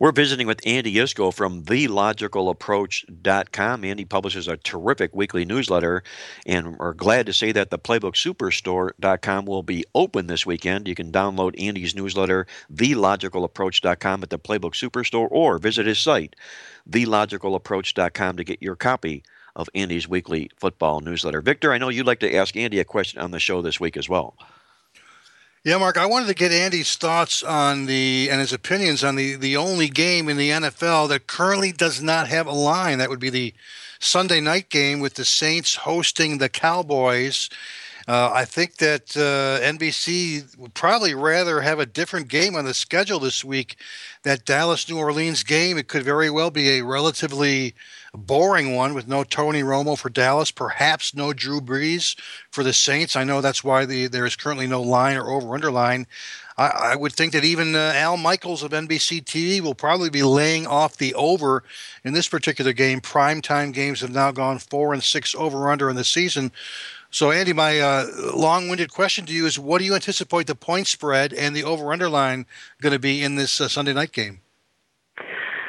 We're visiting with Andy Iskoe from TheLogicalApproach.com. Andy publishes a terrific weekly newsletter, and we're glad to say that the PlaybookSuperstore.com will be open this weekend. You can download Andy's newsletter, TheLogicalApproach.com, at the Playbook Superstore, or visit his site, TheLogicalApproach.com, to get your copy of Andy's weekly football newsletter. Victor, I know you'd like to ask Andy a question on the show this week as well. Yeah, Mark, I wanted to get Andy's thoughts on the and his opinions on the the only game in the NFL that currently does not have a line. That would be the Sunday night game with the Saints hosting the Cowboys. Uh, I think that uh, NBC would probably rather have a different game on the schedule this week. That Dallas New Orleans game, it could very well be a relatively boring one with no Tony Romo for Dallas, perhaps no Drew Brees for the Saints. I know that's why the, there is currently no line or over underline. I, I would think that even uh, Al Michaels of NBC TV will probably be laying off the over in this particular game. Primetime games have now gone four and six over under in the season. So, Andy, my uh, long winded question to you is what do you anticipate the point spread and the over underline going to be in this uh, Sunday night game?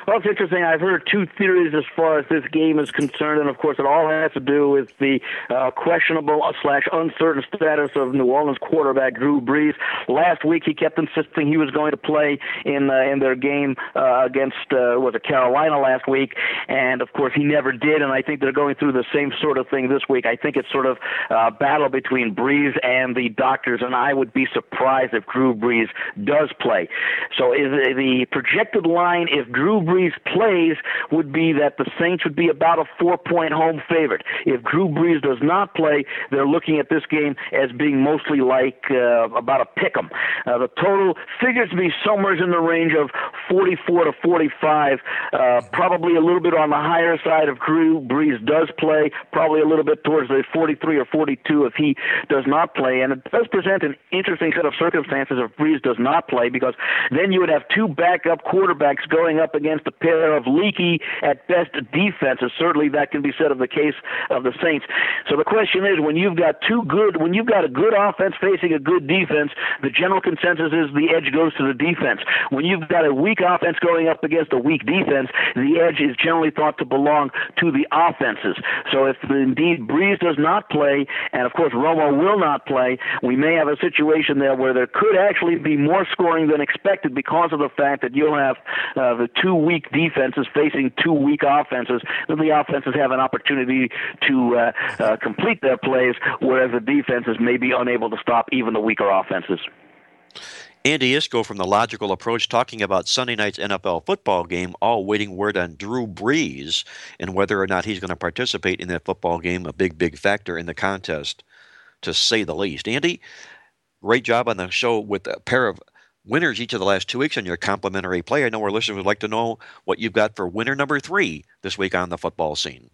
Well, it's interesting. I've heard two theories as far as this game is concerned, and of course, it all has to do with the uh, questionable slash uncertain status of New Orleans quarterback Drew Brees. Last week, he kept insisting he was going to play in uh, in their game uh, against uh, was it Carolina last week, and of course, he never did. And I think they're going through the same sort of thing this week. I think it's sort of a uh, battle between Brees and the doctors, and I would be surprised if Drew Brees does play. So, is the projected line if Drew Brees plays would be that the Saints would be about a four point home favorite. If Drew Brees does not play, they're looking at this game as being mostly like uh, about a pick 'em. Uh, the total figures to be somewhere in the range of 44 to 45, uh, probably a little bit on the higher side if Drew Brees does play, probably a little bit towards the 43 or 42 if he does not play. And it does present an interesting set of circumstances if Brees does not play because then you would have two backup quarterbacks going up against against a pair of leaky at best defenses. Certainly that can be said of the case of the Saints. So the question is when you've got two good when you've got a good offense facing a good defense, the general consensus is the edge goes to the defense. When you've got a weak offense going up against a weak defense, the edge is generally thought to belong to the offenses. So if indeed Brees does not play, and of course Romo will not play, we may have a situation there where there could actually be more scoring than expected because of the fact that you'll have uh, the two weak defenses facing two weak offenses, then the offenses have an opportunity to uh, uh, complete their plays, whereas the defenses may be unable to stop even the weaker offenses. Andy Iskoe from The Logical Approach talking about Sunday night's NFL football game, all waiting word on Drew Brees and whether or not he's going to participate in that football game, a big, big factor in the contest, to say the least. Andy, great job on the show with a pair of winners each of the last two weeks on your complimentary play. I know our listeners would like to know what you've got for winner number three this week on the football scene.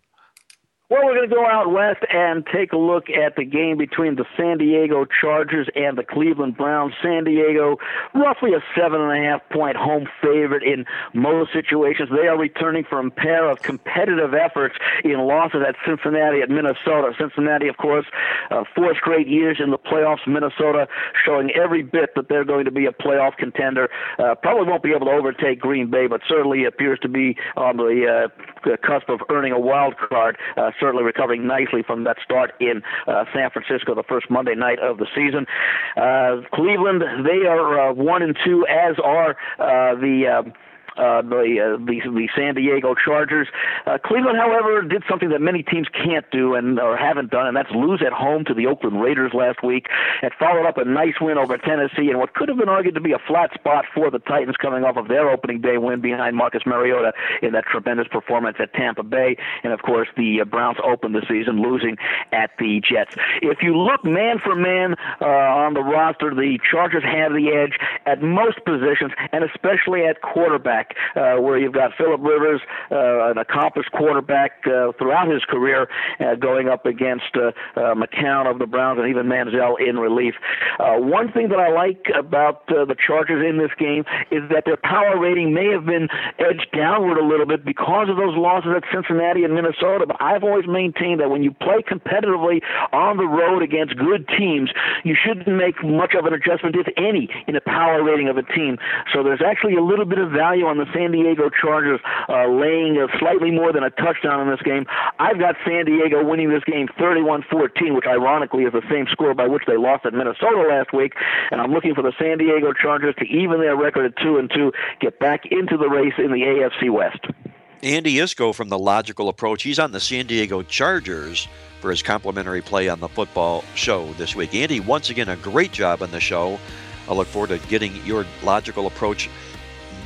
Well, we're going to go out west and take a look at the game between the San Diego Chargers and the Cleveland Browns. San Diego, roughly a seven and a half point home favorite in most situations. They are returning from a pair of competitive efforts in losses at Cincinnati, at Minnesota. Cincinnati, of course, uh, four straight years in the playoffs. Minnesota showing every bit that they're going to be a playoff contender. Uh, probably won't be able to overtake Green Bay, but certainly appears to be on the uh, cusp of earning a wild card. Uh, certainly recovering nicely from that start in uh, San Francisco the first Monday night of the season. Uh, Cleveland, they are uh, one and two, as are uh, the. Uh, uh, the, uh, the the San Diego Chargers. Uh, Cleveland, however, did something that many teams can't do and or haven't done, and that's lose at home to the Oakland Raiders last week. It followed up a nice win over Tennessee, and what could have been argued to be a flat spot for the Titans coming off of their opening day win behind Marcus Mariota in that tremendous performance at Tampa Bay, and of course the uh, Browns opened the season losing at the Jets. If you look man for man uh, on the roster, the Chargers have the edge at most positions, and especially at quarterback uh, where you've got Philip Rivers, uh, an accomplished quarterback uh, throughout his career, uh, going up against uh, uh, McCown of the Browns and even Manziel in relief. Uh, one thing that I like about uh, the Chargers in this game is that their power rating may have been edged downward a little bit because of those losses at Cincinnati and Minnesota. But I've always maintained that when you play competitively on the road against good teams, you shouldn't make much of an adjustment, if any, in the power rating of a team. So there's actually a little bit of value on on the San Diego Chargers uh, laying uh, slightly more than a touchdown in this game. I've got San Diego winning this game 31-14, which ironically is the same score by which they lost at Minnesota last week. And I'm looking for the San Diego Chargers to even their record at two and two, get back into the race in the AFC West. Andy Iskoe from the Logical Approach. He's on the San Diego Chargers for his complimentary play on the football show this week. Andy, once again, a great job on the show. I look forward to getting your Logical Approach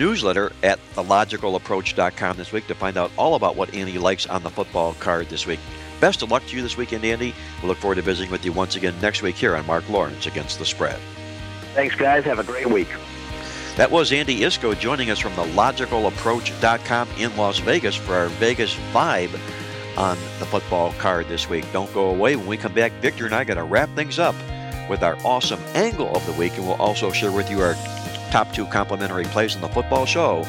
newsletter at thelogicalapproach.com this week to find out all about what Andy likes on the football card this week. Best of luck to you this weekend, Andy. We look forward to visiting with you once again next week here on Mark Lawrence Against the Spread. Thanks, guys. Have a great week. That was Andy Iskoe joining us from the logicalapproach.com in Las Vegas for our Vegas vibe on the football card this week. Don't go away. When we come back, Victor and I got to wrap things up with our awesome angle of the week, and we'll also share with you our top two complimentary plays in the football show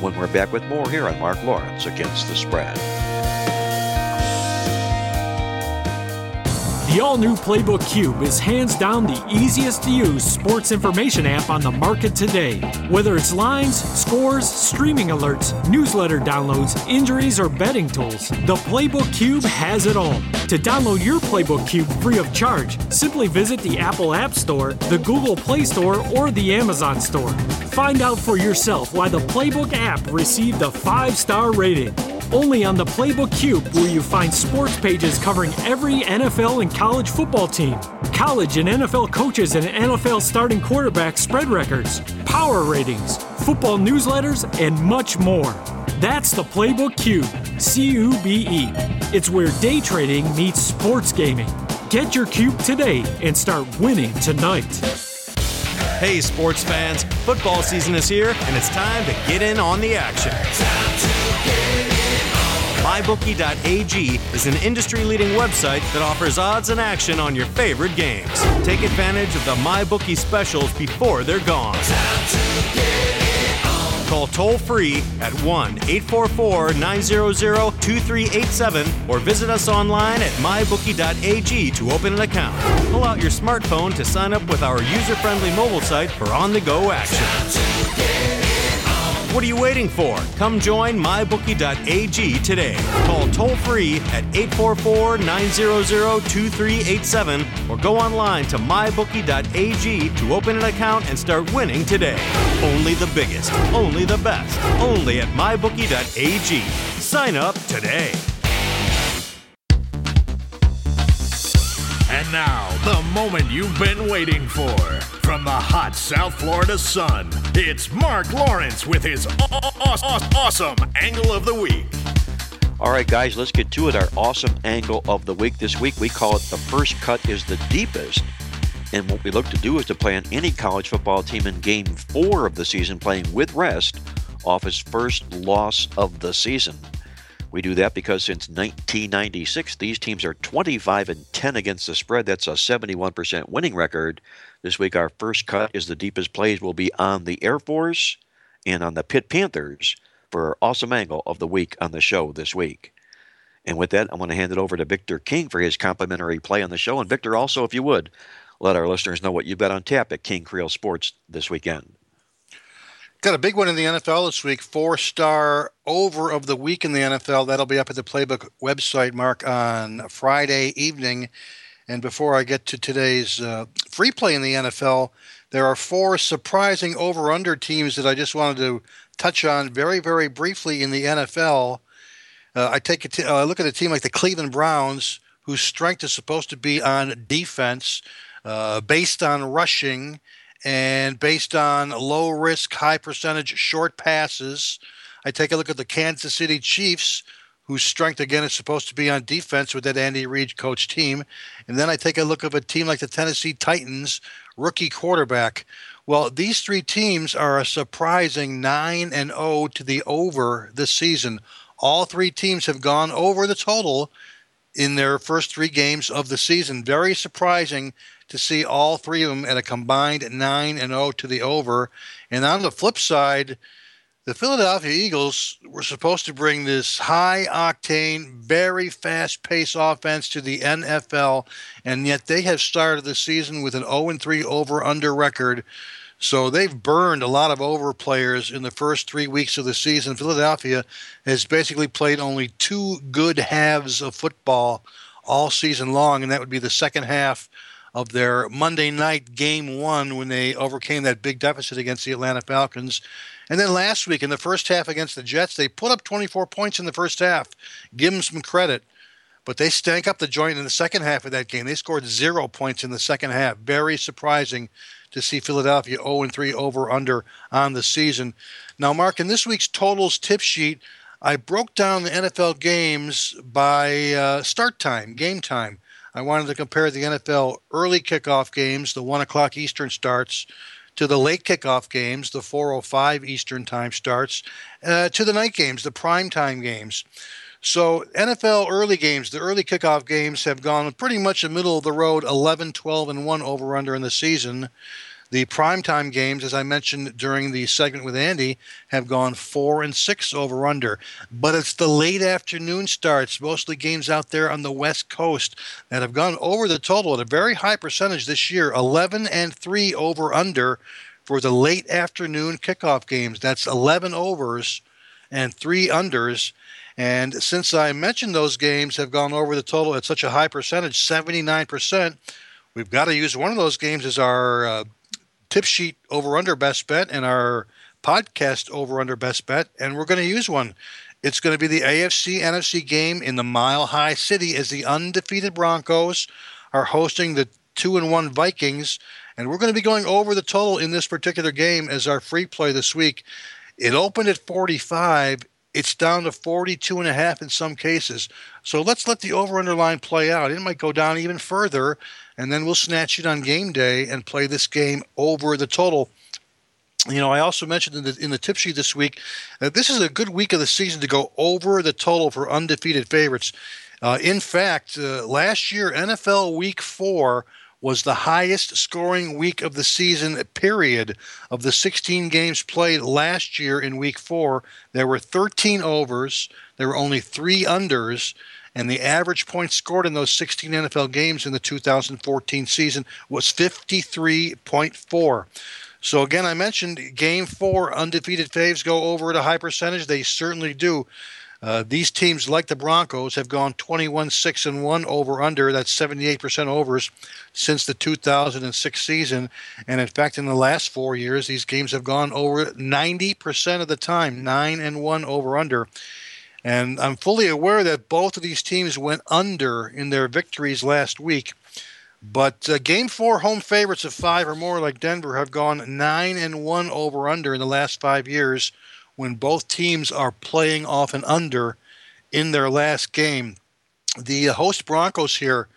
when we're back with more here on Mark Lawrence Against the Spread. The all new Playbook Cube is hands down the easiest to use sports information app on the market today. Whether it's lines, scores, streaming alerts, newsletter downloads, injuries, or betting tools, the Playbook Cube has it all. To download your Playbook Cube free of charge, simply visit the Apple App Store, the Google Play Store, or the Amazon Store. Find out for yourself why the Playbook app received a five star rating. Only on the Playbook Cube will you find sports pages covering every NFL and college football team, college and NFL coaches and NFL starting quarterback spread records, power ratings, football newsletters, and much more. That's the Playbook Cube, C U B E. It's where day trading meets sports gaming. Get your cube today and start winning tonight. Hey, sports fans, football season is here, and it's time to get in on the action. MyBookie.ag is an industry leading website that offers odds and action on your favorite games. Take advantage of the MyBookie specials before they're gone. Call toll free at 1 844 900 2387 or visit us online at mybookie.ag to open an account. Pull out your smartphone to sign up with our user friendly mobile site for on the go action. What are you waiting for? Come join mybookie.ag today. Call toll free at 844 900 2387 or go online to mybookie.ag to open an account and start winning today. Only the biggest, only the best, only at mybookie.ag. Sign up today. Now, the moment you've been waiting for. From the hot South Florida sun, it's Mark Lawrence with his awesome angle of the week. All right, guys, let's get to it. Our awesome angle of the week this week, we call it the first cut is the deepest. And what we look to do is to plan any college football team in game four of the season playing with rest off his first loss of the season. We do that because since 1996, these teams are 25 and 10 against the spread. That's a 71% winning record. This week, our first cut is the deepest plays will be on the Air Force and on the Pitt Panthers for our awesome angle of the week on the show this week. And with that, I'm going to hand it over to Victor King for his complimentary play on the show. And Victor, also, if you would, let our listeners know what you've got on tap at King Creole Sports this weekend. Got a big one in the NFL this week. Four star over of the week in the NFL. That'll be up at the Playbook website, Mark, on Friday evening. And before I get to today's uh, free play in the NFL, there are four surprising over under teams that I just wanted to touch on very, very briefly in the NFL. Uh, I take a t- uh, look at a team like the Cleveland Browns, whose strength is supposed to be on defense, uh, based on rushing and based on low risk, high percentage short passes. I take a look at the Kansas City Chiefs, whose strength again is supposed to be on defense with that Andy Reid coach team. And then I take a look at a team like the Tennessee Titans, rookie quarterback. Well, these three teams are a surprising 9 and 0 to the over this season. All three teams have gone over the total in their first three games of the season. Very surprising to see all three of them at a combined 9 and 0 to the over. And on the flip side, the Philadelphia Eagles were supposed to bring this high octane, very fast paced offense to the NFL, and yet they have started the season with an 0 3 over under record. So they've burned a lot of over players in the first three weeks of the season. Philadelphia has basically played only two good halves of football all season long, and that would be the second half of their Monday night game one when they overcame that big deficit against the Atlanta Falcons. And then last week in the first half against the Jets, they put up 24 points in the first half. Give them some credit. But they stank up the joint in the second half of that game. They scored zero points in the second half. Very surprising to see Philadelphia 0 3 over under on the season. Now, Mark, in this week's totals tip sheet, I broke down the NFL games by uh, start time, game time. I wanted to compare the NFL early kickoff games, the 1 o'clock Eastern starts, to the late kickoff games, the 4:05 Eastern time starts, uh, to the night games, the prime time games. So NFL early games, the early kickoff games have gone pretty much the middle of the road, 11, 12, and 1 over under in the season. The primetime games, as I mentioned during the segment with Andy, have gone four and six over under. But it's the late afternoon starts, mostly games out there on the West Coast, that have gone over the total at a very high percentage this year 11 and three over under for the late afternoon kickoff games. That's 11 overs and three unders. And since I mentioned those games have gone over the total at such a high percentage, 79%, we've got to use one of those games as our uh, tip sheet over under best bet and our podcast over under best bet. And we're going to use one. It's going to be the AFC NFC game in the Mile High City as the undefeated Broncos are hosting the two and one Vikings. And we're going to be going over the total in this particular game as our free play this week. It opened at 45. It's down to 42 and a half in some cases. So let's let the over under line play out. It might go down even further, and then we'll snatch it on game day and play this game over the total. You know, I also mentioned in the, in the tip sheet this week that this is a good week of the season to go over the total for undefeated favorites. Uh, in fact, uh, last year, NFL Week 4 was the highest scoring week of the season period of the 16 games played last year in week 4 there were 13 overs. There were only 3 unders. And the average points scored in those 16 NFL games in the 2014 season was 53.4 so again I mentioned game 4 undefeated faves go over at a high percentage. They certainly do uh, these teams, like the Broncos, have gone 21 6 and 1 over under. That's 78% overs since the 2006 season. And in fact, in the last four years, these games have gone over 90% of the time, 9 and 1 over under. And I'm fully aware that both of these teams went under in their victories last week. But uh, game four home favorites of five or more, like Denver, have gone nine and one over under in the last five years when both teams are playing off an under in their last game. The uh, host Broncos here,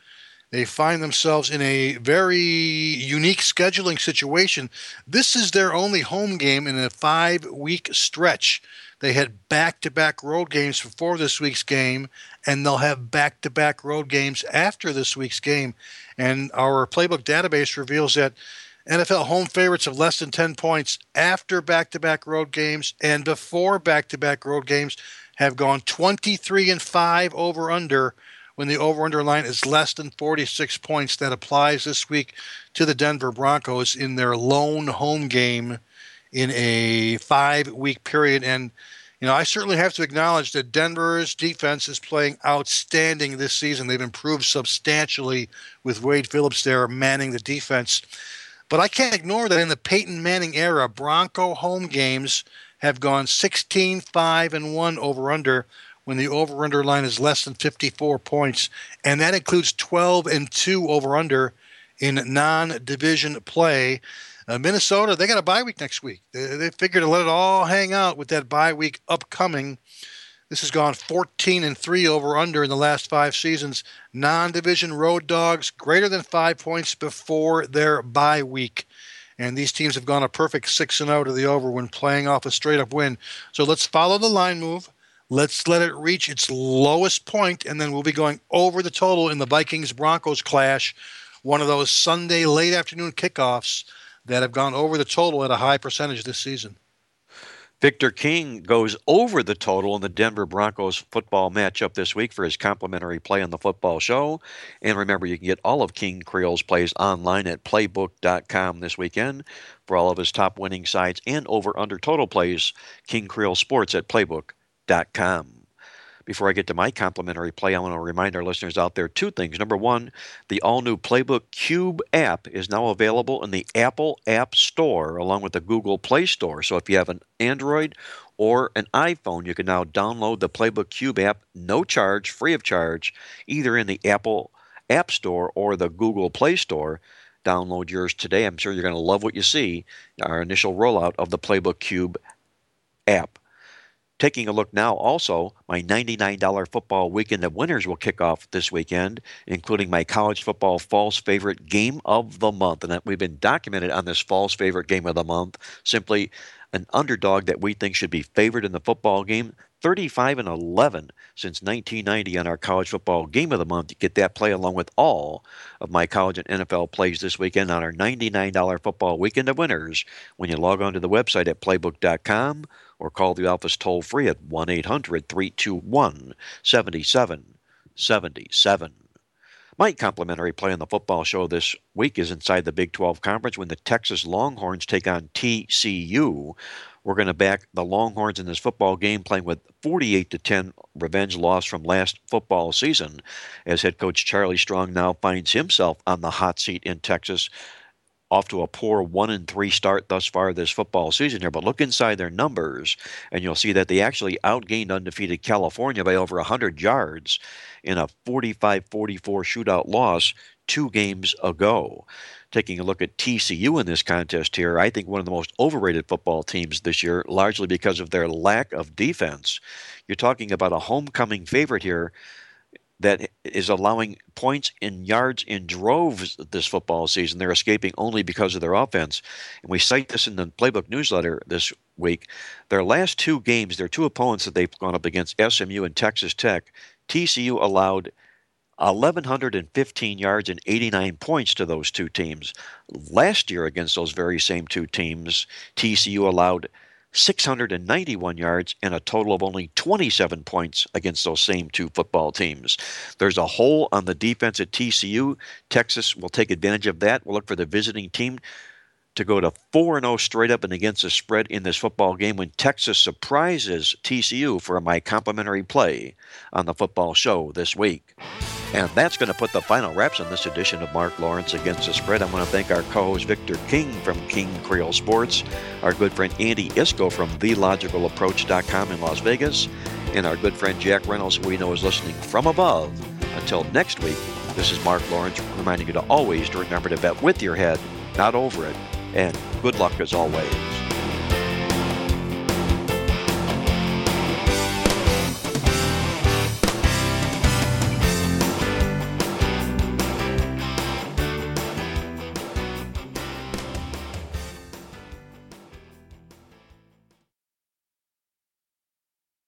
they find themselves in a very unique scheduling situation. This is their only home game in a five week stretch. They had back to back road games before this week's game, and they'll have back to back road games after this week's game. And our playbook database reveals that NFL home favorites of less than 10 points after back to back road games and before back to back road games have gone 23 and 5 over under when the over under line is less than 46 points. That applies this week to the Denver Broncos in their lone home game in a five week period. And, you know, I certainly have to acknowledge that Denver's defense is playing outstanding this season. They've improved substantially with Wade Phillips there manning the defense. But I can't ignore that in the Peyton Manning era, Bronco home games have gone 16 5 and 1 over under when the over under line is less than 54 points. And that includes 12 and 2 over under in non division play. Uh, Minnesota, they got a bye week next week. They, they figured to let it all hang out with that bye week upcoming. This has gone 14 and 3 over under in the last five seasons. Non division road dogs greater than five points before their bye week. And these teams have gone a perfect 6 and 0 to the over when playing off a straight up win. So let's follow the line move. Let's let it reach its lowest point, and then we'll be going over the total in the Vikings Broncos clash, one of those Sunday late afternoon kickoffs that have gone over the total at a high percentage this season. Victor King goes over the total in the Denver Broncos football matchup this week for his complimentary play on the football show. And remember, you can get all of King Creole's plays online at playbook.com this weekend for all of his top winning sides and over under total plays. King Creole Sports at playbook.com. Before I get to my complimentary play, I want to remind our listeners out there two things. Number one, the all new Playbook Cube app is now available in the Apple App Store along with the Google Play Store. So if you have an Android or an iPhone, you can now download the Playbook Cube app, no charge, free of charge, either in the Apple App Store or the Google Play Store. Download yours today. I'm sure you're going to love what you see. Our initial rollout of the Playbook Cube app. Taking a look now, also, my $99 football weekend of winners will kick off this weekend, including my college football false favorite game of the month. And we've been documented on this false favorite game of the month, simply an underdog that we think should be favored in the football game. 35 and 11 since 1990 on our college football game of the month. You get that play along with all of my college and NFL plays this weekend on our $99 football weekend of winners when you log on to the website at playbook.com or call the office toll free at 1 800 321 7777. My complimentary play on the football show this week is inside the Big 12 Conference when the Texas Longhorns take on TCU. We're going to back the Longhorns in this football game, playing with 48 to 10 revenge loss from last football season, as head coach Charlie Strong now finds himself on the hot seat in Texas off to a poor one and three start thus far this football season here. But look inside their numbers, and you'll see that they actually outgained undefeated California by over 100 yards in a 45 44 shootout loss two games ago. Taking a look at TCU in this contest here, I think one of the most overrated football teams this year, largely because of their lack of defense. You're talking about a homecoming favorite here that is allowing points in yards in droves this football season. They're escaping only because of their offense. And we cite this in the Playbook newsletter this week. Their last two games, their two opponents that they've gone up against, SMU and Texas Tech, TCU allowed 1,115 yards and 89 points to those two teams. Last year, against those very same two teams, TCU allowed 691 yards and a total of only 27 points against those same two football teams. There's a hole on the defense at TCU. Texas will take advantage of that. We'll look for the visiting team to go to 4 0 straight up and against the spread in this football game when Texas surprises TCU for my complimentary play on the football show this week. And that's going to put the final wraps on this edition of Mark Lawrence Against the Spread. I want to thank our co host Victor King from King Creole Sports, our good friend Andy Iskoe from TheLogicalApproach.com in Las Vegas, and our good friend Jack Reynolds, who we know is listening from above. Until next week, this is Mark Lawrence reminding you to always remember to bet with your head, not over it, and good luck as always.